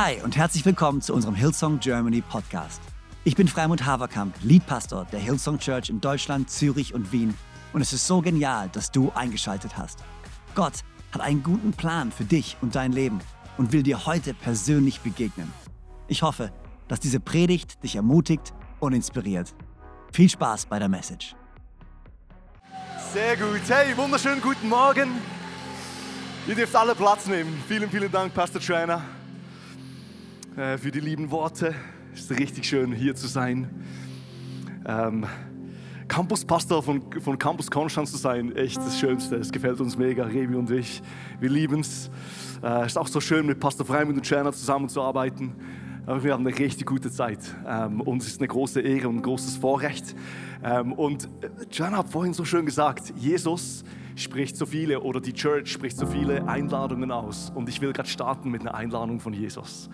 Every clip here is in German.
Hi und herzlich willkommen zu unserem Hillsong Germany Podcast. Ich bin Freimund Haverkamp, Leadpastor der Hillsong Church in Deutschland, Zürich und Wien. Und es ist so genial, dass du eingeschaltet hast. Gott hat einen guten Plan für dich und dein Leben und will dir heute persönlich begegnen. Ich hoffe, dass diese Predigt dich ermutigt und inspiriert. Viel Spaß bei der Message. Sehr gut. Hey, wunderschönen guten Morgen. Ihr dürft alle Platz nehmen. Vielen, vielen Dank, Pastor Trainer, äh, für die lieben Worte. Es ist richtig schön, hier zu sein. Ähm, Campuspastor von, von Campus Konstanz zu sein, echt das Schönste. Es gefällt uns mega, Revi und ich. Wir lieben es. Es ist auch so schön, mit Pastor Freimund und Trainer zusammenzuarbeiten. Aber wir haben eine richtig gute Zeit. Ähm, uns ist eine große Ehre und ein großes Vorrecht. Ähm, und Jan hat vorhin so schön gesagt, Jesus spricht so viele oder die Church spricht so viele Einladungen aus. Und ich will gerade starten mit einer Einladung von Jesus.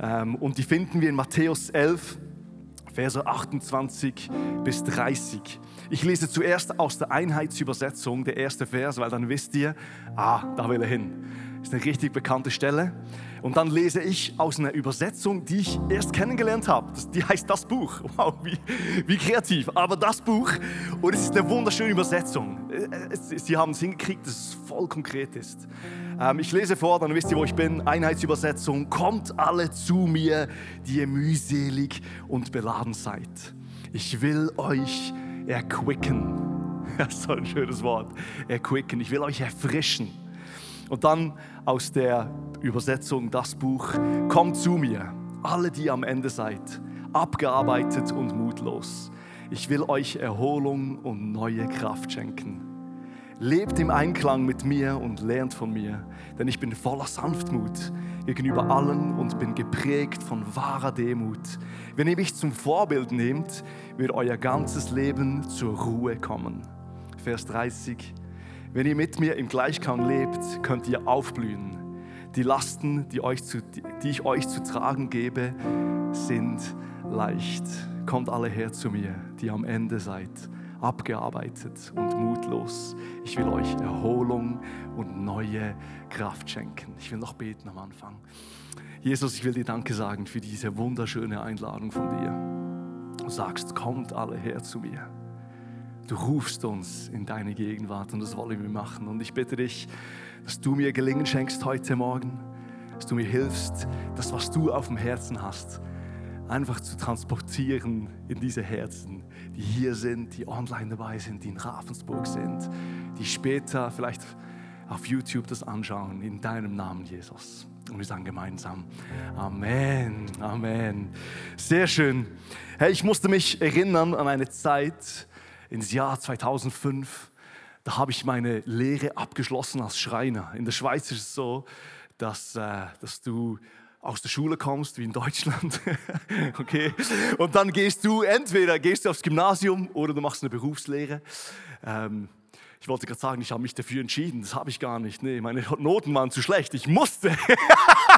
Ähm, und die finden wir in Matthäus 11, Verse 28 bis 30. Ich lese zuerst aus der Einheitsübersetzung, der erste Vers, weil dann wisst ihr, ah, da will er hin. Das ist eine richtig bekannte Stelle. Und dann lese ich aus einer Übersetzung, die ich erst kennengelernt habe. Die heißt Das Buch. Wow, wie, wie kreativ. Aber das Buch. Und es ist eine wunderschöne Übersetzung. Sie haben es hingekriegt, dass es voll konkret ist. Ähm, ich lese vor, dann wisst ihr, wo ich bin. Einheitsübersetzung. Kommt alle zu mir, die ihr mühselig und beladen seid. Ich will euch erquicken. Das ist so ein schönes Wort. Erquicken. Ich will euch erfrischen. Und dann aus der Übersetzung das Buch, kommt zu mir, alle, die am Ende seid, abgearbeitet und mutlos. Ich will euch Erholung und neue Kraft schenken. Lebt im Einklang mit mir und lernt von mir, denn ich bin voller Sanftmut gegenüber allen und bin geprägt von wahrer Demut. Wenn ihr mich zum Vorbild nehmt, wird euer ganzes Leben zur Ruhe kommen. Vers 30. Wenn ihr mit mir im Gleichklang lebt, könnt ihr aufblühen. Die Lasten, die, euch zu, die ich euch zu tragen gebe, sind leicht. Kommt alle her zu mir, die am Ende seid, abgearbeitet und mutlos. Ich will euch Erholung und neue Kraft schenken. Ich will noch beten am Anfang. Jesus, ich will dir Danke sagen für diese wunderschöne Einladung von dir. Du sagst, kommt alle her zu mir. Du rufst uns in deine Gegenwart und das wollen wir machen. Und ich bitte dich, dass du mir Gelingen schenkst heute Morgen, dass du mir hilfst, das, was du auf dem Herzen hast, einfach zu transportieren in diese Herzen, die hier sind, die online dabei sind, die in Ravensburg sind, die später vielleicht auf YouTube das anschauen, in deinem Namen, Jesus. Und wir sagen gemeinsam Amen, Amen. Sehr schön. Hey, ich musste mich erinnern an eine Zeit, ins Jahr 2005, da habe ich meine Lehre abgeschlossen als Schreiner. In der Schweiz ist es so, dass, äh, dass du aus der Schule kommst, wie in Deutschland. okay. Und dann gehst du entweder gehst du aufs Gymnasium oder du machst eine Berufslehre. Ähm, ich wollte gerade sagen, ich habe mich dafür entschieden. Das habe ich gar nicht. Nee, meine Noten waren zu schlecht. Ich musste.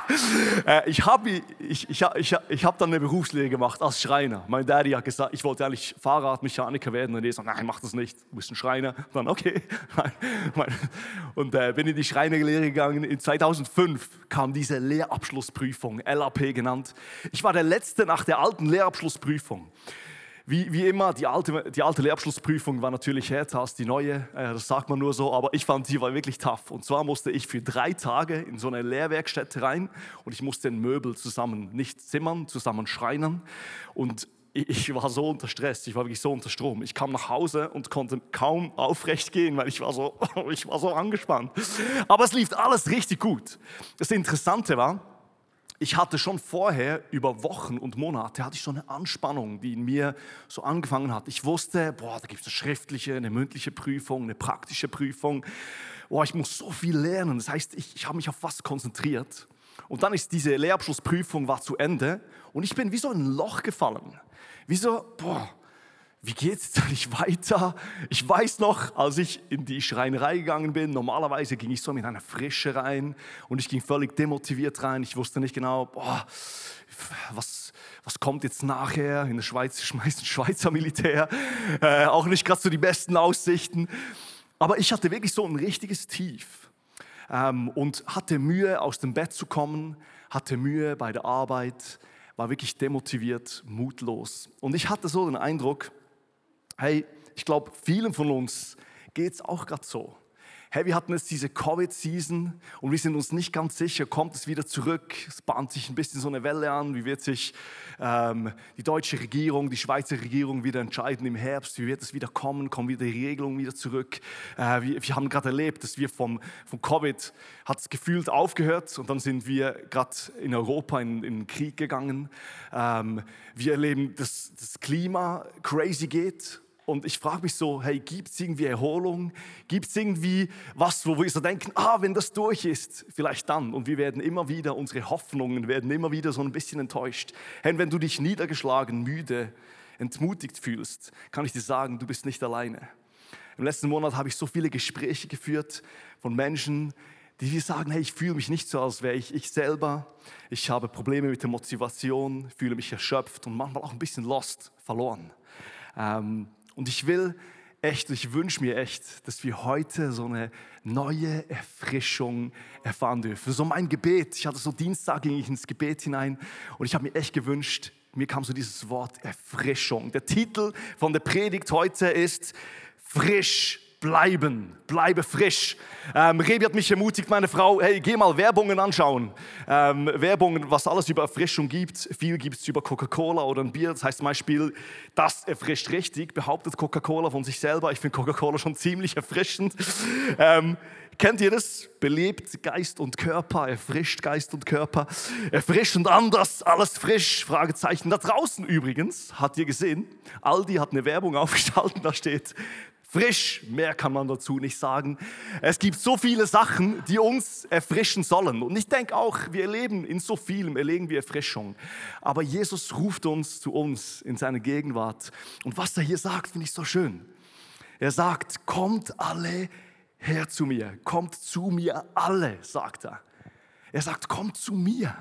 Äh, ich habe ich, ich, ich, ich hab dann eine Berufslehre gemacht als Schreiner. Mein Daddy hat gesagt, ich wollte eigentlich Fahrradmechaniker werden. Und er sagt, nein, mach das nicht. Du bist ein Schreiner. Und dann, okay. Und äh, bin in die Schreinerlehre gegangen. In 2005 kam diese Lehrabschlussprüfung, LAP genannt. Ich war der Letzte nach der alten Lehrabschlussprüfung. Wie, wie immer, die alte, die alte Lehrabschlussprüfung war natürlich härter als die neue, äh, das sagt man nur so, aber ich fand, die war wirklich tough. Und zwar musste ich für drei Tage in so eine Lehrwerkstätte rein und ich musste den Möbel zusammen nicht zimmern, zusammen schreinern. Und ich war so unter Stress, ich war wirklich so unter Strom. Ich kam nach Hause und konnte kaum aufrecht gehen, weil ich war so, ich war so angespannt. Aber es lief alles richtig gut. Das Interessante war, ich hatte schon vorher über Wochen und Monate hatte ich so eine Anspannung, die in mir so angefangen hat. Ich wusste, boah, da gibt es eine schriftliche, eine mündliche Prüfung, eine praktische Prüfung. Boah, ich muss so viel lernen. Das heißt, ich, ich habe mich auf was konzentriert. Und dann ist diese Lehrabschlussprüfung war zu Ende und ich bin wie so in ein Loch gefallen. Wie so, boah, wie geht es jetzt eigentlich weiter? Ich weiß noch, als ich in die Schreinerei gegangen bin, normalerweise ging ich so mit einer Frische rein und ich ging völlig demotiviert rein. Ich wusste nicht genau, boah, was, was kommt jetzt nachher? In der Schweiz schmeißt ein Schweizer Militär, äh, auch nicht gerade so die besten Aussichten. Aber ich hatte wirklich so ein richtiges Tief ähm, und hatte Mühe, aus dem Bett zu kommen, hatte Mühe bei der Arbeit, war wirklich demotiviert, mutlos. Und ich hatte so den Eindruck, hey, ich glaube, vielen von uns geht es auch gerade so hey, wir hatten jetzt diese Covid-Season und wir sind uns nicht ganz sicher, kommt es wieder zurück? Es bahnt sich ein bisschen so eine Welle an. Wie wird sich ähm, die deutsche Regierung, die Schweizer Regierung wieder entscheiden im Herbst? Wie wird es wieder kommen? Kommen wieder die Regelungen wieder zurück? Äh, wir, wir, haben gerade erlebt, dass wir vom, vom Covid hat es gefühlt aufgehört und dann sind wir gerade in Europa in, in den Krieg gegangen. Ähm, wir erleben, dass das Klima crazy geht und ich frage mich so, hey, gibt es irgendwie Erholung? Gibt es irgendwie was, wo wir so denken, ah, wenn das durch ist, vielleicht dann. Und wir werden immer wieder, unsere Hoffnungen werden immer wieder so ein bisschen enttäuscht. Hey, wenn du dich niedergeschlagen, müde, entmutigt fühlst, kann ich dir sagen, du bist nicht alleine. Im letzten Monat habe ich so viele Gespräche geführt von Menschen, die wir sagen, hey, ich fühle mich nicht so, als wäre ich ich selber. Ich habe Probleme mit der Motivation, fühle mich erschöpft und manchmal auch ein bisschen lost, verloren. Ähm, und ich will echt, ich wünsche mir echt, dass wir heute so eine neue Erfrischung erfahren dürfen. So mein Gebet, ich hatte so Dienstag, ging ich ins Gebet hinein und ich habe mir echt gewünscht, mir kam so dieses Wort Erfrischung. Der Titel von der Predigt heute ist frisch bleiben, bleibe frisch. Ähm, Rebi hat mich ermutigt, meine Frau, hey, geh mal Werbungen anschauen. Ähm, Werbungen, was alles über Erfrischung gibt. Viel gibt es über Coca-Cola oder ein Bier. Das heißt zum Beispiel, das erfrischt richtig, behauptet Coca-Cola von sich selber. Ich finde Coca-Cola schon ziemlich erfrischend. Ähm, Kennt ihr das? Belebt Geist und Körper, erfrischt Geist und Körper, erfrischt und anders, alles frisch, Fragezeichen. Da draußen übrigens, habt ihr gesehen, Aldi hat eine Werbung aufgeschaltet, da steht, frisch, mehr kann man dazu nicht sagen. Es gibt so viele Sachen, die uns erfrischen sollen. Und ich denke auch, wir erleben in so vielem, erleben wir Erfrischung. Aber Jesus ruft uns zu uns in seine Gegenwart. Und was er hier sagt, finde ich so schön. Er sagt, kommt alle her zu mir, kommt zu mir alle, sagt er. Er sagt, kommt zu mir.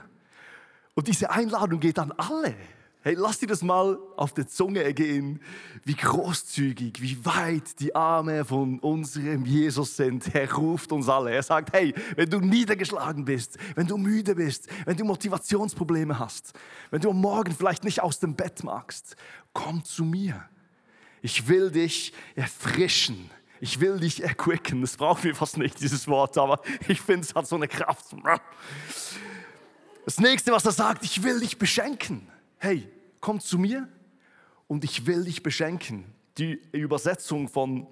Und diese Einladung geht an alle. Hey, lass dir das mal auf der Zunge ergehen, wie großzügig, wie weit die Arme von unserem Jesus sind. Er ruft uns alle. Er sagt, hey, wenn du niedergeschlagen bist, wenn du müde bist, wenn du Motivationsprobleme hast, wenn du am Morgen vielleicht nicht aus dem Bett magst, komm zu mir. Ich will dich erfrischen. Ich will dich erquicken. Das brauchen wir fast nicht, dieses Wort, aber ich finde, es hat so eine Kraft. Das nächste, was er sagt, ich will dich beschenken. Hey, komm zu mir und ich will dich beschenken. Die Übersetzung von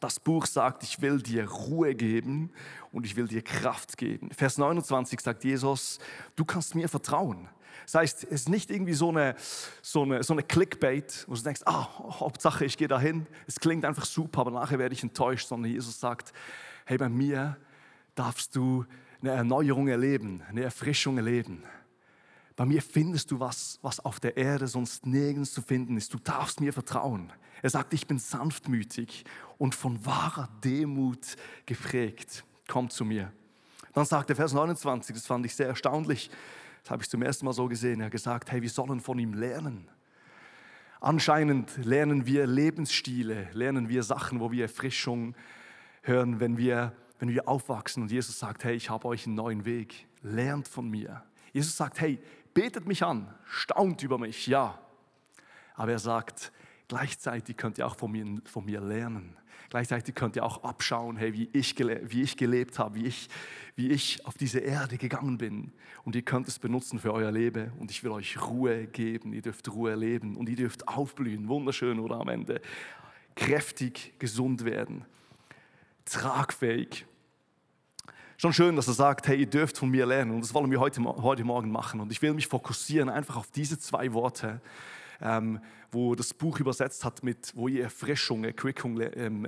das Buch sagt, ich will dir Ruhe geben und ich will dir Kraft geben. Vers 29 sagt Jesus, du kannst mir vertrauen. Das heißt, es ist nicht irgendwie so eine, so eine, so eine Clickbait, wo du denkst, ah, Hauptsache ich gehe dahin. Es klingt einfach super, aber nachher werde ich enttäuscht, sondern Jesus sagt, hey, bei mir darfst du eine Erneuerung erleben, eine Erfrischung erleben. Bei mir findest du was, was auf der Erde sonst nirgends zu finden ist. Du darfst mir vertrauen. Er sagt, ich bin sanftmütig und von wahrer Demut geprägt. Komm zu mir. Dann sagt der Vers 29, das fand ich sehr erstaunlich. Das habe ich zum ersten Mal so gesehen. Er hat gesagt, hey, wir sollen von ihm lernen. Anscheinend lernen wir Lebensstile, lernen wir Sachen, wo wir Erfrischung hören, wenn wir, wenn wir aufwachsen. Und Jesus sagt, hey, ich habe euch einen neuen Weg. Lernt von mir. Jesus sagt, hey, betet mich an, staunt über mich, ja. Aber er sagt, gleichzeitig könnt ihr auch von mir, von mir lernen. Gleichzeitig könnt ihr auch abschauen, hey, wie, ich wie ich gelebt habe, wie ich, wie ich auf diese Erde gegangen bin. Und ihr könnt es benutzen für euer Leben. Und ich will euch Ruhe geben. Ihr dürft Ruhe erleben. Und ihr dürft aufblühen. Wunderschön, oder am Ende? Kräftig, gesund werden. Tragfähig. Schon schön, dass er sagt, hey, ihr dürft von mir lernen. Und das wollen wir heute, heute Morgen machen. Und ich will mich fokussieren einfach auf diese zwei Worte, ähm, wo das Buch übersetzt hat mit, wo ihr Erfrischung, Erquickung ähm,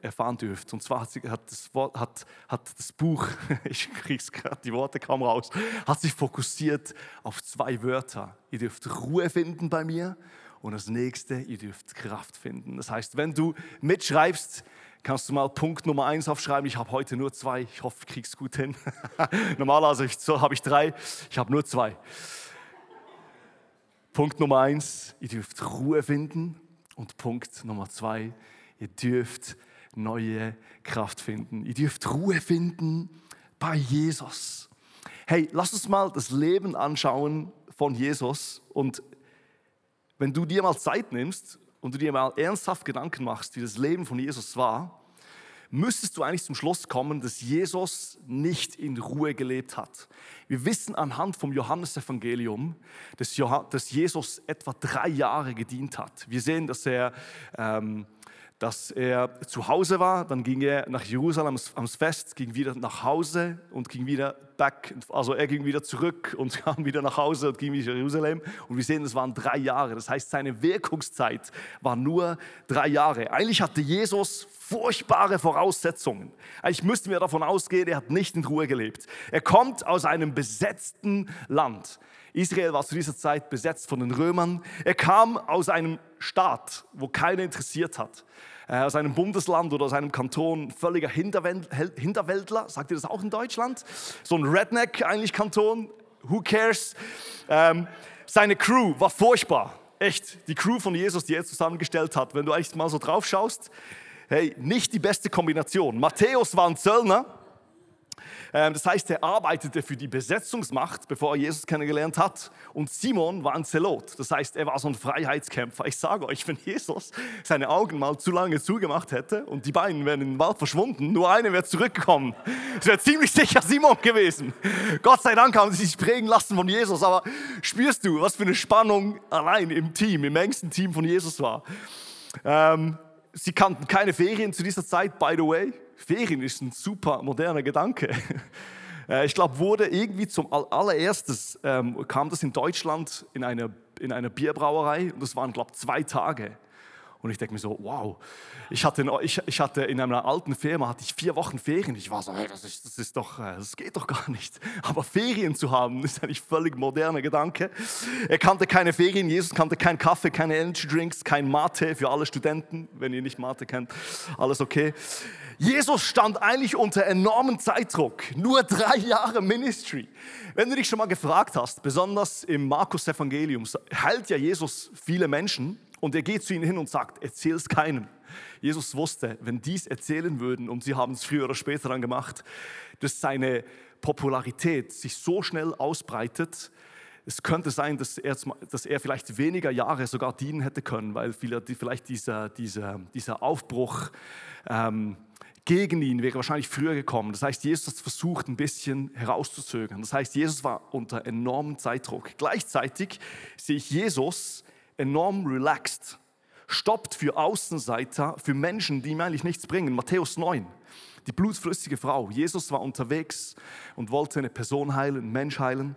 erfahren dürft. Und zwar hat, das, Wort, hat, hat das Buch, ich krieg's gerade, die Worte kaum raus, hat sich fokussiert auf zwei Wörter. Ihr dürft Ruhe finden bei mir und das nächste, ihr dürft Kraft finden. Das heißt, wenn du mitschreibst, kannst du mal Punkt Nummer eins aufschreiben. Ich habe heute nur zwei. Ich hoffe, ich krieg's gut hin. Normalerweise habe ich drei. Ich habe nur zwei. Punkt Nummer eins, ihr dürft Ruhe finden. Und Punkt Nummer zwei, ihr dürft neue Kraft finden. Ihr dürft Ruhe finden bei Jesus. Hey, lass uns mal das Leben anschauen von Jesus und wenn du dir mal Zeit nimmst und du dir mal ernsthaft Gedanken machst, wie das Leben von Jesus war, müsstest du eigentlich zum Schluss kommen, dass Jesus nicht in Ruhe gelebt hat. Wir wissen anhand vom Johannesevangelium, dass, Jesus etwa drei Jahre gedient hat. Wir sehen, dass er ähm, dass er zu Hause war, dann ging er nach Jerusalem ans Fest, ging wieder nach Hause und ging wieder back, also er ging wieder zurück und kam wieder nach Hause und ging wieder nach Jerusalem. Und wir sehen, das waren drei Jahre. Das heißt, seine Wirkungszeit war nur drei Jahre. Eigentlich hatte Jesus furchtbare Voraussetzungen. Eigentlich müssten wir davon ausgehen, er hat nicht in Ruhe gelebt. Er kommt aus einem besetzten Land. Israel war zu dieser Zeit besetzt von den Römern. Er kam aus einem Staat, wo keiner interessiert hat. Äh, aus einem Bundesland oder aus einem Kanton, völliger Hinterwäldler, sagt ihr das auch in Deutschland? So ein Redneck eigentlich Kanton, who cares? Ähm, seine Crew war furchtbar, echt. Die Crew von Jesus, die er zusammengestellt hat, wenn du eigentlich mal so drauf schaust, hey, nicht die beste Kombination. Matthäus war ein Zöllner, das heißt, er arbeitete für die Besetzungsmacht, bevor er Jesus kennengelernt hat. Und Simon war ein Zelot. Das heißt, er war so ein Freiheitskämpfer. Ich sage euch, wenn Jesus seine Augen mal zu lange zugemacht hätte und die Beine wären in den Wald verschwunden, nur eine wäre zurückgekommen. Es wäre ziemlich sicher Simon gewesen. Gott sei Dank haben sie sich prägen lassen von Jesus. Aber spürst du, was für eine Spannung allein im Team, im engsten Team von Jesus war? Ähm, sie kannten keine Ferien zu dieser Zeit, by the way. Ferien ist ein super moderner Gedanke. Äh, ich glaube, wurde irgendwie zum allererstes, ähm, kam das in Deutschland in einer, in einer Bierbrauerei und das waren, glaube ich, zwei Tage. Und ich denke mir so, wow, ich hatte, ich, ich hatte in einer alten Firma hatte ich vier Wochen Ferien. Ich war so, hey, das, ist, das, ist doch, äh, das geht doch gar nicht. Aber Ferien zu haben, ist eigentlich völlig moderner Gedanke. Er kannte keine Ferien, Jesus kannte keinen Kaffee, keine Energy Drinks, kein Mate für alle Studenten. Wenn ihr nicht Mate kennt, alles okay. Jesus stand eigentlich unter enormem Zeitdruck. Nur drei Jahre Ministry. Wenn du dich schon mal gefragt hast, besonders im Markus-Evangelium, heilt ja Jesus viele Menschen und er geht zu ihnen hin und sagt, erzähl es keinem. Jesus wusste, wenn dies erzählen würden, und sie haben es früher oder später dann gemacht, dass seine Popularität sich so schnell ausbreitet, es könnte sein, dass er, dass er vielleicht weniger Jahre sogar dienen hätte können, weil vielleicht dieser, dieser, dieser Aufbruch ähm, gegen ihn wäre wahrscheinlich früher gekommen. Das heißt, Jesus hat versucht, ein bisschen herauszuzögern. Das heißt, Jesus war unter enormem Zeitdruck. Gleichzeitig sehe ich Jesus enorm relaxed, stoppt für Außenseiter, für Menschen, die ihm eigentlich nichts bringen. Matthäus 9, die blutflüssige Frau. Jesus war unterwegs und wollte eine Person heilen, einen Mensch heilen.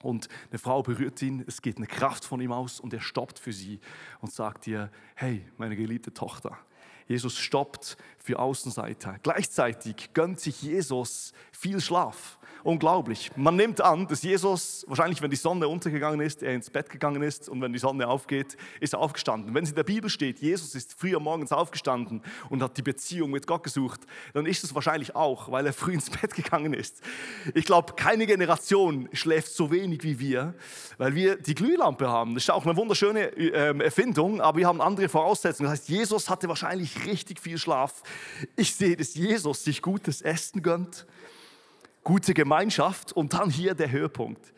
Und eine Frau berührt ihn, es geht eine Kraft von ihm aus und er stoppt für sie und sagt ihr, hey, meine geliebte Tochter. Jesus stoppt für Außenseiter. Gleichzeitig gönnt sich Jesus viel Schlaf. Unglaublich. Man nimmt an, dass Jesus, wahrscheinlich wenn die Sonne untergegangen ist, er ins Bett gegangen ist und wenn die Sonne aufgeht, ist er aufgestanden. Wenn es in der Bibel steht, Jesus ist früher morgens aufgestanden und hat die Beziehung mit Gott gesucht, dann ist es wahrscheinlich auch, weil er früh ins Bett gegangen ist. Ich glaube, keine Generation schläft so wenig wie wir, weil wir die Glühlampe haben. Das ist auch eine wunderschöne äh, Erfindung, aber wir haben andere Voraussetzungen. Das heißt, Jesus hatte wahrscheinlich richtig viel Schlaf. Ich sehe, dass Jesus sich gutes Essen gönnt gute Gemeinschaft und dann hier der Höhepunkt.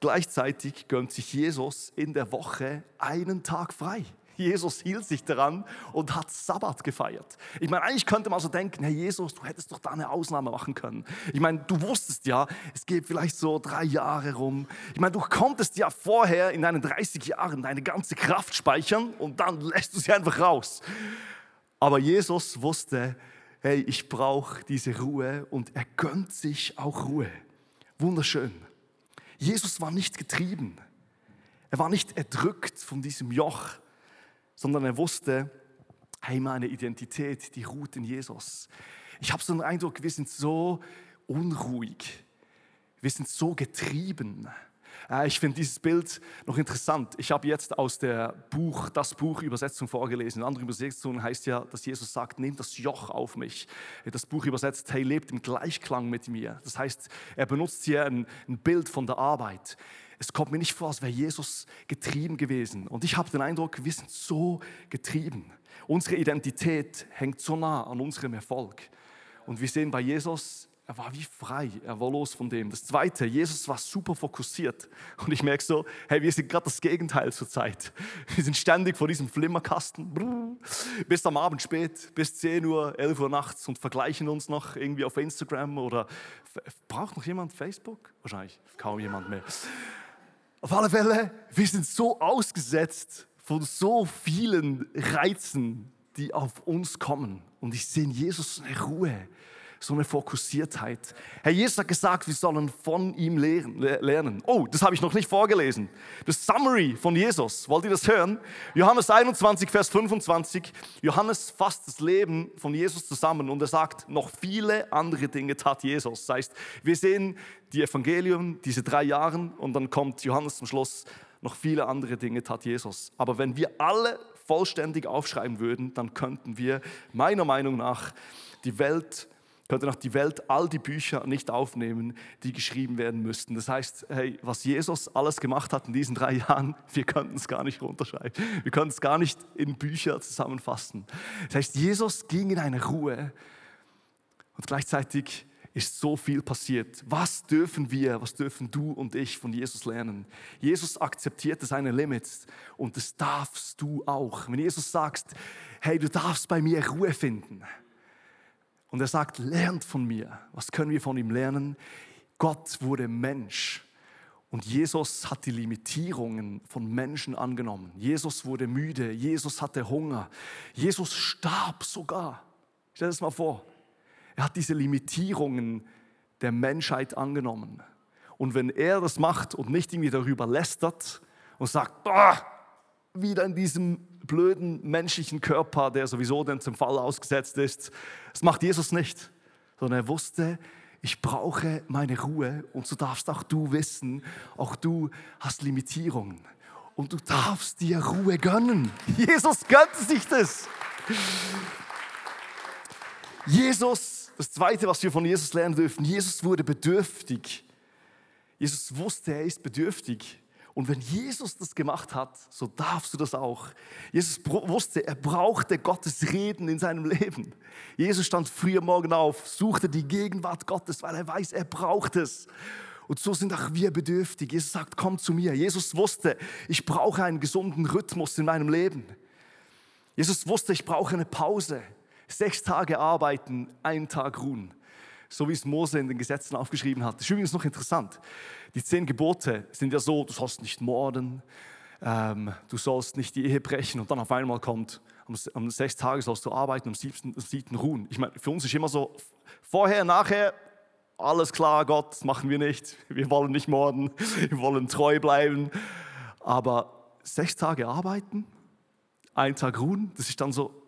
Gleichzeitig gönnt sich Jesus in der Woche einen Tag frei. Jesus hielt sich daran und hat Sabbat gefeiert. Ich meine, eigentlich könnte man so denken, Herr Jesus, du hättest doch da eine Ausnahme machen können. Ich meine, du wusstest ja, es geht vielleicht so drei Jahre rum. Ich meine, du konntest ja vorher in deinen 30 Jahren deine ganze Kraft speichern und dann lässt du sie einfach raus. Aber Jesus wusste, hey, ich brauche diese Ruhe und er gönnt sich auch Ruhe. Wunderschön. Jesus war nicht getrieben. Er war nicht erdrückt von diesem Joch, sondern er wusste, hey, meine Identität, die ruht in Jesus. Ich habe so den Eindruck, wir sind so unruhig. Wir sind so getrieben. Äh, ich finde dieses Bild noch interessant. Ich habe jetzt aus der Buch, das Buch Übersetzung vorgelesen. In anderen Übersetzungen heißt ja, dass Jesus sagt, nehmt das Joch auf mich. Das Buch übersetzt, hey, lebt im Gleichklang mit mir. Das heißt, er benutzt hier ein, ein Bild von der Arbeit. Es kommt mir nicht vor, als wäre Jesus getrieben gewesen. Und ich habe den Eindruck, wir sind so getrieben. Unsere Identität hängt so nah an unserem Erfolg. Und wir sehen bei Jesus, er war wie frei, er war los von dem. Das Zweite, Jesus war super fokussiert. Und ich merke so, hey, wir sind gerade das Gegenteil zur Zeit. Wir sind ständig vor diesem Flimmerkasten, bis am Abend spät, bis 10 Uhr, 11 Uhr nachts und vergleichen uns noch irgendwie auf Instagram oder braucht noch jemand Facebook? Wahrscheinlich kaum jemand mehr. Auf alle Fälle, wir sind so ausgesetzt von so vielen Reizen, die auf uns kommen. Und ich sehe in Jesus eine Ruhe, so eine Fokussiertheit. Herr Jesus hat gesagt, wir sollen von ihm lernen. Oh, das habe ich noch nicht vorgelesen. Das Summary von Jesus, wollt ihr das hören? Johannes 21, Vers 25. Johannes fasst das Leben von Jesus zusammen und er sagt, noch viele andere Dinge tat Jesus. Das heißt, wir sehen die Evangelium, diese drei Jahre und dann kommt Johannes zum Schluss, noch viele andere Dinge tat Jesus. Aber wenn wir alle vollständig aufschreiben würden, dann könnten wir meiner Meinung nach die Welt könnte nach die Welt all die Bücher nicht aufnehmen, die geschrieben werden müssten. Das heißt, hey, was Jesus alles gemacht hat in diesen drei Jahren, wir könnten es gar nicht runterschreiben. Wir könnten es gar nicht in Bücher zusammenfassen. Das heißt, Jesus ging in eine Ruhe und gleichzeitig ist so viel passiert. Was dürfen wir, was dürfen du und ich von Jesus lernen? Jesus akzeptierte seine Limits und das darfst du auch. Wenn Jesus sagt, hey, du darfst bei mir Ruhe finden und er sagt, lernt von mir. Was können wir von ihm lernen? Gott wurde Mensch. Und Jesus hat die Limitierungen von Menschen angenommen. Jesus wurde müde, Jesus hatte Hunger, Jesus starb sogar. Stell dir das mal vor. Er hat diese Limitierungen der Menschheit angenommen. Und wenn er das macht und nicht irgendwie darüber lästert und sagt, wieder in diesem blöden menschlichen Körper, der sowieso dann zum Fall ausgesetzt ist. Das macht Jesus nicht, sondern er wusste, ich brauche meine Ruhe und so darfst auch du wissen, auch du hast Limitierungen und du darfst dir Ruhe gönnen. Jesus gönnt sich das. Jesus, das Zweite, was wir von Jesus lernen dürfen, Jesus wurde bedürftig. Jesus wusste, er ist bedürftig. Und wenn Jesus das gemacht hat, so darfst du das auch. Jesus wusste, er brauchte Gottes Reden in seinem Leben. Jesus stand früh am Morgen auf, suchte die Gegenwart Gottes, weil er weiß, er braucht es. Und so sind auch wir bedürftig. Jesus sagt, komm zu mir. Jesus wusste, ich brauche einen gesunden Rhythmus in meinem Leben. Jesus wusste, ich brauche eine Pause. Sechs Tage arbeiten, einen Tag ruhen so wie es Mose in den Gesetzen aufgeschrieben hat. Das ist übrigens noch interessant. Die zehn Gebote sind ja so, du sollst nicht morden, ähm, du sollst nicht die Ehe brechen und dann auf einmal kommt, am, am sechs Tagen sollst du arbeiten, am siebten, am siebten ruhen. Ich meine, für uns ist immer so, vorher, nachher, alles klar, Gott, das machen wir nicht. Wir wollen nicht morden, wir wollen treu bleiben. Aber sechs Tage arbeiten, ein Tag ruhen, das ist dann so,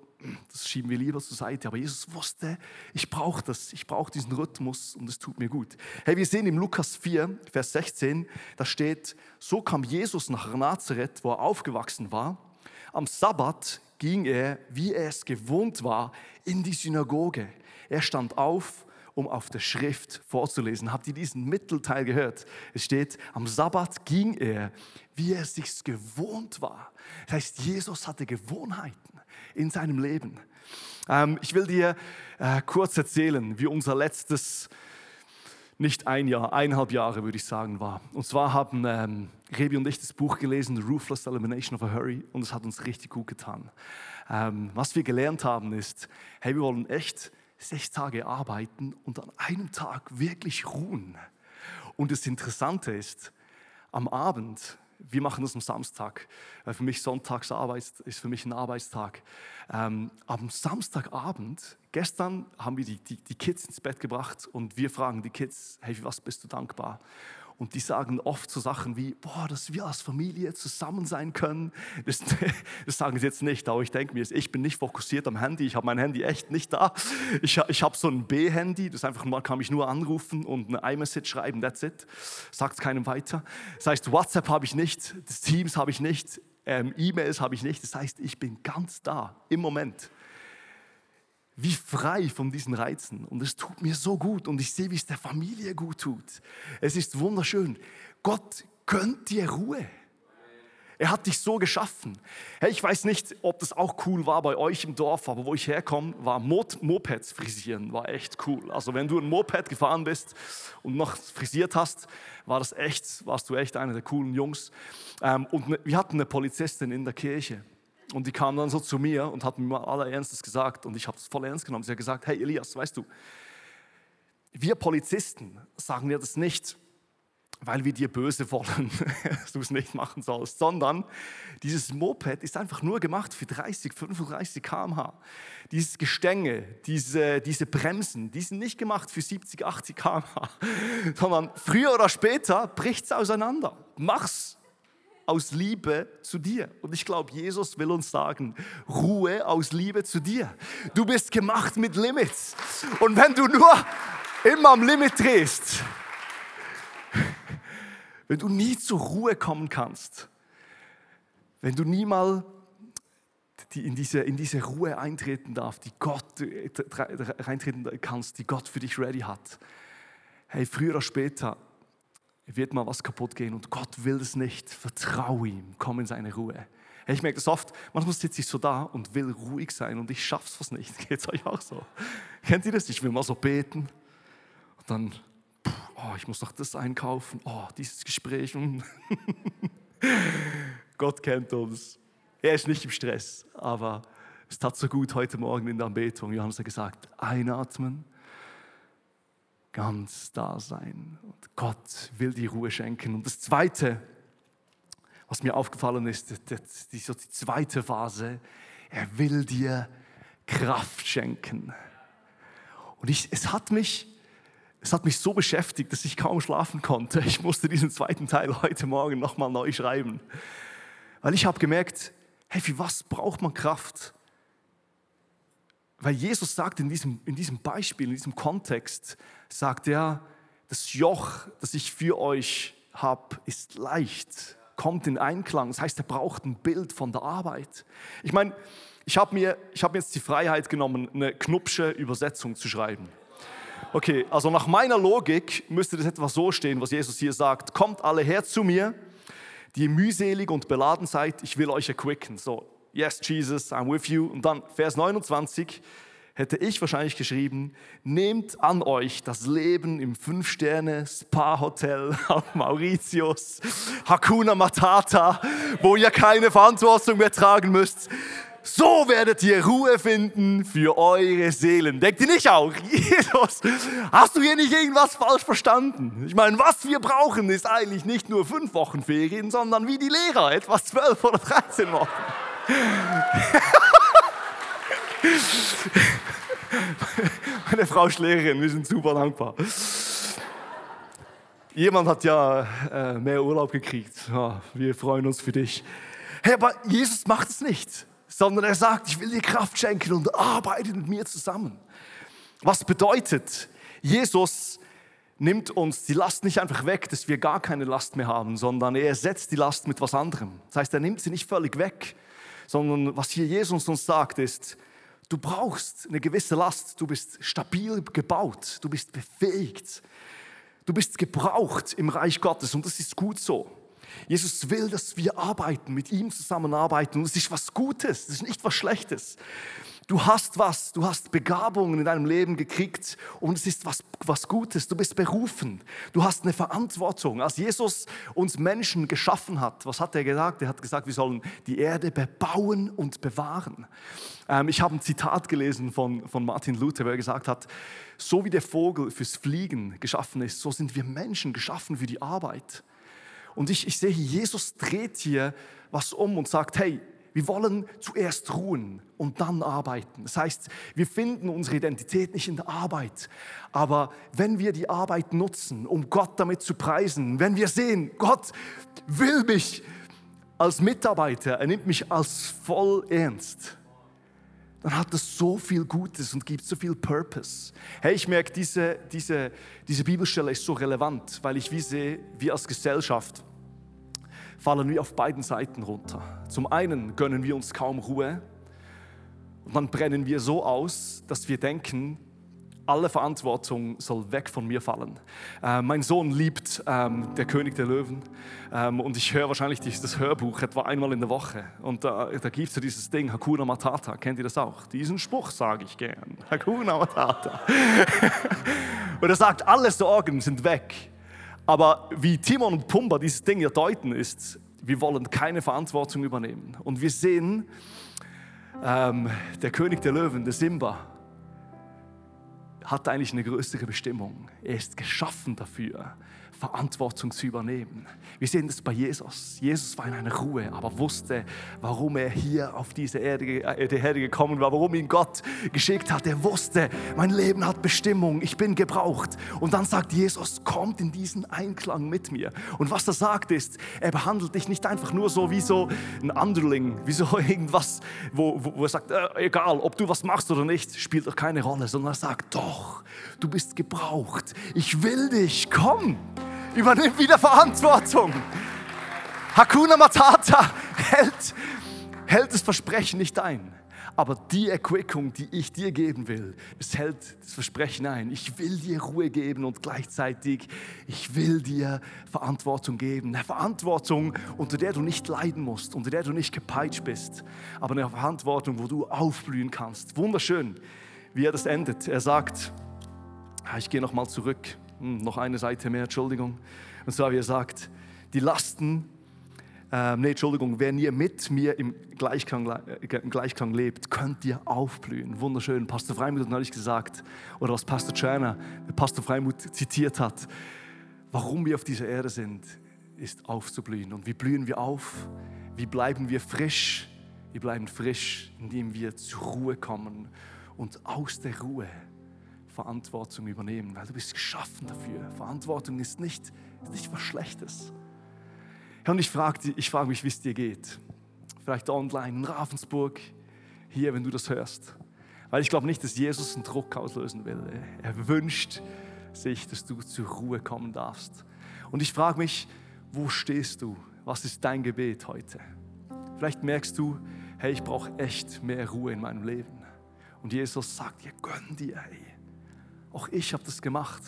das schieben wir lieber zur Seite. Aber Jesus wusste, ich brauche das, ich brauche diesen Rhythmus und es tut mir gut. Hey, wir sehen im Lukas 4, Vers 16, da steht, so kam Jesus nach Nazareth, wo er aufgewachsen war. Am Sabbat ging er, wie er es gewohnt war, in die Synagoge. Er stand auf um auf der Schrift vorzulesen. Habt ihr diesen Mittelteil gehört? Es steht, am Sabbat ging er, wie er es sich gewohnt war. Das heißt, Jesus hatte Gewohnheiten in seinem Leben. Ähm, ich will dir äh, kurz erzählen, wie unser letztes, nicht ein Jahr, eineinhalb Jahre würde ich sagen, war. Und zwar haben ähm, Rebi und ich das Buch gelesen, The Ruthless Elimination of a Hurry, und es hat uns richtig gut getan. Ähm, was wir gelernt haben ist, hey, wir wollen echt sechs Tage arbeiten und an einem Tag wirklich ruhen. Und das Interessante ist, am Abend, wir machen das am Samstag, weil für mich Sonntagsarbeit ist für mich ein Arbeitstag. Ähm, am Samstagabend, gestern haben wir die, die, die Kids ins Bett gebracht und wir fragen die Kids, hey, für was bist du dankbar? Und die sagen oft so Sachen wie, boah, dass wir als Familie zusammen sein können. Das, das sagen sie jetzt nicht, aber ich denke mir, ich bin nicht fokussiert am Handy. Ich habe mein Handy echt nicht da. Ich, ich habe so ein B-Handy, das einfach mal kann mich nur anrufen und eine iMessage schreiben, that's it. Sagt keinem weiter. Das heißt, WhatsApp habe ich nicht, das Teams habe ich nicht, ähm, E-Mails habe ich nicht. Das heißt, ich bin ganz da im Moment wie frei von diesen Reizen. Und es tut mir so gut und ich sehe, wie es der Familie gut tut. Es ist wunderschön. Gott gönnt dir Ruhe. Er hat dich so geschaffen. Hey, ich weiß nicht, ob das auch cool war bei euch im Dorf, aber wo ich herkomme, war Moped, Mopeds frisieren, war echt cool. Also wenn du ein Moped gefahren bist und noch frisiert hast, war das echt, warst du echt einer der coolen Jungs. Ähm, und ne, wir hatten eine Polizistin in der Kirche und die kam dann so zu mir und hat mir mal aller Ernstes gesagt und ich habe es voll ernst genommen. Sie hat gesagt, hey Elias, weißt du, wir Polizisten sagen dir das nicht, weil wir dir böse wollen, dass du es nicht machen sollst, sondern dieses Moped ist einfach nur gemacht für 30, 35 km/h. Dieses Gestänge, diese, diese Bremsen, die sind nicht gemacht für 70, 80 km/h, sondern früher oder später bricht es auseinander. Mach's aus Liebe zu dir. Und ich glaube, Jesus will uns sagen, Ruhe aus Liebe zu dir. Du bist gemacht mit Limits. Und wenn du nur immer am Limit drehst, wenn du nie zur Ruhe kommen kannst, wenn du nie mal in diese, in diese Ruhe eintreten darf, die Gott äh, reintreten kannst, die Gott für dich ready hat. Hey, früher oder später wird mal was kaputt gehen und Gott will es nicht. Vertraue ihm, komm in seine Ruhe. Ich merke das oft, manchmal sitze ich so da und will ruhig sein und ich schaffe es fast nicht. Geht es euch auch so? Kennt ihr das? Ich will mal so beten und dann oh, ich muss noch das einkaufen, oh, dieses Gespräch. Hm. Gott kennt uns. Er ist nicht im Stress, aber es tat so gut heute Morgen in der Anbetung. Wir haben es ja gesagt, einatmen, ganz da sein. Und Gott will die Ruhe schenken. Und das Zweite, was mir aufgefallen ist, die, die, die zweite Phase, er will dir Kraft schenken. Und ich, es hat mich es hat mich so beschäftigt, dass ich kaum schlafen konnte. Ich musste diesen zweiten Teil heute Morgen nochmal neu schreiben. Weil ich habe gemerkt, hey, für was braucht man Kraft? Weil Jesus sagt in diesem, in diesem Beispiel, in diesem Kontext, sagt er, das Joch, das ich für euch habe, ist leicht, kommt in Einklang. Das heißt, er braucht ein Bild von der Arbeit. Ich meine, ich habe mir, hab mir jetzt die Freiheit genommen, eine Knupsche Übersetzung zu schreiben. Okay, also nach meiner Logik müsste das etwa so stehen, was Jesus hier sagt. Kommt alle her zu mir, die mühselig und beladen seid, ich will euch erquicken. So, yes, Jesus, I'm with you. Und dann Vers 29 hätte ich wahrscheinlich geschrieben, nehmt an euch das Leben im Fünf-Sterne-Spa-Hotel auf Mauritius, Hakuna Matata, wo ihr keine Verantwortung mehr tragen müsst. So werdet ihr Ruhe finden für eure Seelen. Denkt ihr nicht auch? Jesus, hast du hier nicht irgendwas falsch verstanden? Ich meine, was wir brauchen, ist eigentlich nicht nur fünf Wochen Ferien, sondern wie die Lehrer, etwas zwölf oder dreizehn Wochen. Meine Frau Lehrerin, wir sind super dankbar. Jemand hat ja äh, mehr Urlaub gekriegt. Ja, wir freuen uns für dich. Hey, aber Jesus macht es nicht sondern er sagt, ich will dir Kraft schenken und arbeite mit mir zusammen. Was bedeutet, Jesus nimmt uns die Last nicht einfach weg, dass wir gar keine Last mehr haben, sondern er ersetzt die Last mit was anderem. Das heißt, er nimmt sie nicht völlig weg, sondern was hier Jesus uns sagt ist, du brauchst eine gewisse Last, du bist stabil gebaut, du bist befähigt, du bist gebraucht im Reich Gottes und das ist gut so. Jesus will, dass wir arbeiten, mit ihm zusammenarbeiten. Und es ist was Gutes, es ist nicht was Schlechtes. Du hast was, du hast Begabungen in deinem Leben gekriegt und es ist was, was Gutes. Du bist berufen, du hast eine Verantwortung. Als Jesus uns Menschen geschaffen hat, was hat er gesagt? Er hat gesagt, wir sollen die Erde bebauen und bewahren. Ähm, ich habe ein Zitat gelesen von, von Martin Luther, wo er gesagt hat, so wie der Vogel fürs Fliegen geschaffen ist, so sind wir Menschen geschaffen für die Arbeit. Und ich, ich sehe, Jesus dreht hier was um und sagt, hey, wir wollen zuerst ruhen und dann arbeiten. Das heißt, wir finden unsere Identität nicht in der Arbeit. Aber wenn wir die Arbeit nutzen, um Gott damit zu preisen, wenn wir sehen, Gott will mich als Mitarbeiter, er nimmt mich als voll ernst, dann hat das so viel Gutes und gibt so viel Purpose. Hey, ich merke, diese, diese, diese Bibelstelle ist so relevant, weil ich wie sehe, wir als Gesellschaft fallen wir auf beiden Seiten runter. Zum einen gönnen wir uns kaum Ruhe und dann brennen wir so aus, dass wir denken, alle Verantwortung soll weg von mir fallen. Äh, mein Sohn liebt ähm, Der König der Löwen ähm, und ich höre wahrscheinlich das Hörbuch etwa einmal in der Woche. Und da, da gibt es so dieses Ding, Hakuna Matata, kennt ihr das auch? Diesen Spruch sage ich gern, Hakuna Matata. und er sagt, alle Sorgen sind weg. Aber wie Timon und Pumba dieses Ding ja deuten ist, wir wollen keine Verantwortung übernehmen. Und wir sehen, ähm, der König der Löwen, der Simba, hat eigentlich eine größere Bestimmung. Er ist geschaffen dafür, Verantwortung zu übernehmen. Wir sehen das bei Jesus. Jesus war in einer Ruhe, aber wusste, warum er hier auf diese Erde, äh, die Erde gekommen war, warum ihn Gott geschickt hat. Er wusste, mein Leben hat Bestimmung, ich bin gebraucht. Und dann sagt Jesus, kommt in diesen Einklang mit mir. Und was er sagt ist, er behandelt dich nicht einfach nur so wie so ein Underling, wie so irgendwas, wo, wo, wo er sagt, äh, egal, ob du was machst oder nicht, spielt doch keine Rolle, sondern er sagt, doch, du bist gebraucht. Ich will dich, komm. Übernimm wieder Verantwortung. Hakuna Matata hält, hält das Versprechen nicht ein. Aber die Erquickung, die ich dir geben will, es hält das Versprechen ein. Ich will dir Ruhe geben und gleichzeitig, ich will dir Verantwortung geben. Eine Verantwortung, unter der du nicht leiden musst, unter der du nicht gepeitscht bist. Aber eine Verantwortung, wo du aufblühen kannst. Wunderschön, wie er das endet. Er sagt, ah, ich gehe nochmal zurück hm, noch eine Seite mehr, Entschuldigung. Und zwar, wie er sagt, die Lasten, äh, nee, Entschuldigung, wenn ihr mit mir im Gleichklang, äh, im Gleichklang lebt, könnt ihr aufblühen. Wunderschön. Pastor Freimuth hat neulich gesagt, oder was Pastor Czerner, Pastor Freimuth zitiert hat, warum wir auf dieser Erde sind, ist aufzublühen. Und wie blühen wir auf? Wie bleiben wir frisch? Wir bleiben frisch, indem wir zur Ruhe kommen und aus der Ruhe Verantwortung übernehmen, weil du bist geschaffen dafür. Verantwortung ist nicht, ist nicht was Schlechtes. Und ich frage ich frag mich, wie es dir geht. Vielleicht online in Ravensburg, hier, wenn du das hörst. Weil ich glaube nicht, dass Jesus einen Druck auslösen will. Er wünscht sich, dass du zur Ruhe kommen darfst. Und ich frage mich, wo stehst du? Was ist dein Gebet heute? Vielleicht merkst du, hey, ich brauche echt mehr Ruhe in meinem Leben. Und Jesus sagt dir, gönn dir, hey. Auch ich habe das gemacht.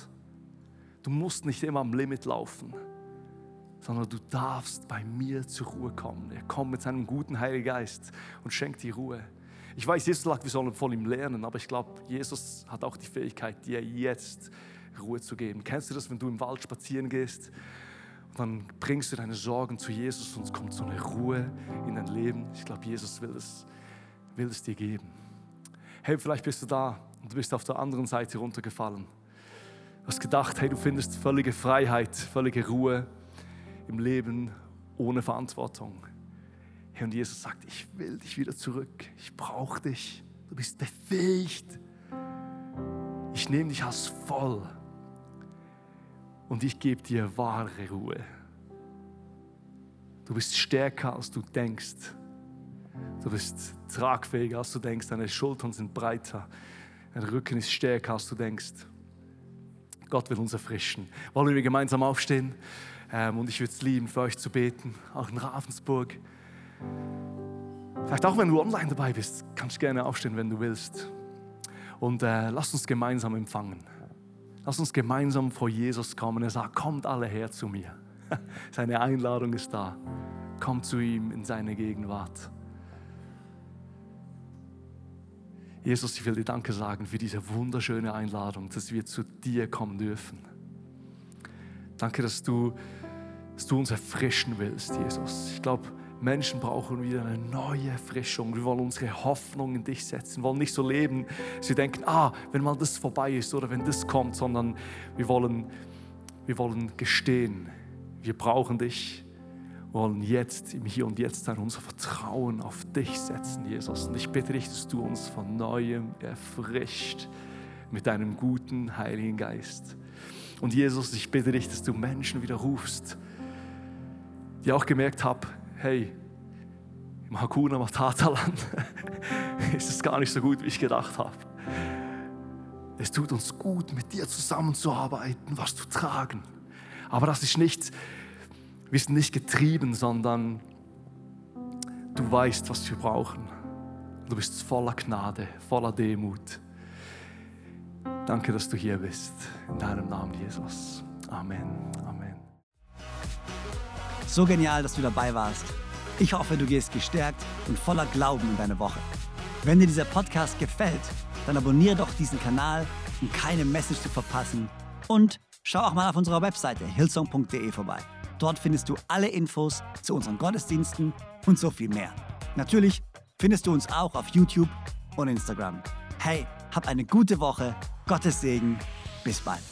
Du musst nicht immer am Limit laufen, sondern du darfst bei mir zur Ruhe kommen. Er kommt mit seinem guten Heiligen Geist und schenkt dir Ruhe. Ich weiß, Jesus sagt, wir sollen von ihm lernen, aber ich glaube, Jesus hat auch die Fähigkeit, dir jetzt Ruhe zu geben. Kennst du das, wenn du im Wald spazieren gehst? Und dann bringst du deine Sorgen zu Jesus und es kommt so eine Ruhe in dein Leben. Ich glaube, Jesus will es, will es dir geben. Hey, vielleicht bist du da und du bist auf der anderen Seite runtergefallen. Du hast gedacht, hey, du findest völlige Freiheit, völlige Ruhe im Leben ohne Verantwortung. Und Jesus sagt, ich will dich wieder zurück. Ich brauche dich. Du bist befähigt. Ich nehme dich als voll. Und ich gebe dir wahre Ruhe. Du bist stärker, als du denkst. Du bist tragfähiger, als du denkst. Deine Schultern sind breiter. Dein Rücken ist stärker, als du denkst. Gott will uns erfrischen. Wollen wir gemeinsam aufstehen? Ähm, und ich würde es lieben, für euch zu beten, auch in Ravensburg. Vielleicht auch, wenn du online dabei bist, kannst du gerne aufstehen, wenn du willst. Und äh, lass uns gemeinsam empfangen. Lass uns gemeinsam vor Jesus kommen. Er sagt, kommt alle her zu mir. Seine Einladung ist da. Kommt zu ihm in seine Gegenwart. Jesus, ich will dir Danke sagen für diese wunderschöne Einladung, dass wir zu dir kommen dürfen. Danke, dass du, dass du uns erfrischen willst, Jesus. Ich glaube, Menschen brauchen wieder eine neue Erfrischung. Wir wollen unsere Hoffnung in dich setzen. Wir wollen nicht so leben, dass wir denken, ah, wenn mal das vorbei ist oder wenn das kommt, sondern wir wollen, wir wollen gestehen, wir brauchen dich wollen jetzt, im Hier und Jetzt sein, unser Vertrauen auf dich setzen, Jesus. Und ich bitte dich, dass du uns von neuem erfrischt mit deinem guten Heiligen Geist. Und Jesus, ich bitte dich, dass du Menschen wieder rufst, die auch gemerkt haben, hey, im Hakuna Matata-Land ist es gar nicht so gut, wie ich gedacht habe. Es tut uns gut, mit dir zusammenzuarbeiten, was zu tragen. Aber das ist nicht wir sind nicht getrieben, sondern du weißt, was wir brauchen. Du bist voller Gnade, voller Demut. Danke, dass du hier bist. In deinem Namen, Jesus. Amen. Amen. So genial, dass du dabei warst. Ich hoffe, du gehst gestärkt und voller Glauben in deine Woche. Wenn dir dieser Podcast gefällt, dann abonniere doch diesen Kanal, um keine Message zu verpassen. Und schau auch mal auf unserer Webseite hillsong.de vorbei. Dort findest du alle Infos zu unseren Gottesdiensten und so viel mehr. Natürlich findest du uns auch auf YouTube und Instagram. Hey, hab eine gute Woche, Gottes Segen, bis bald.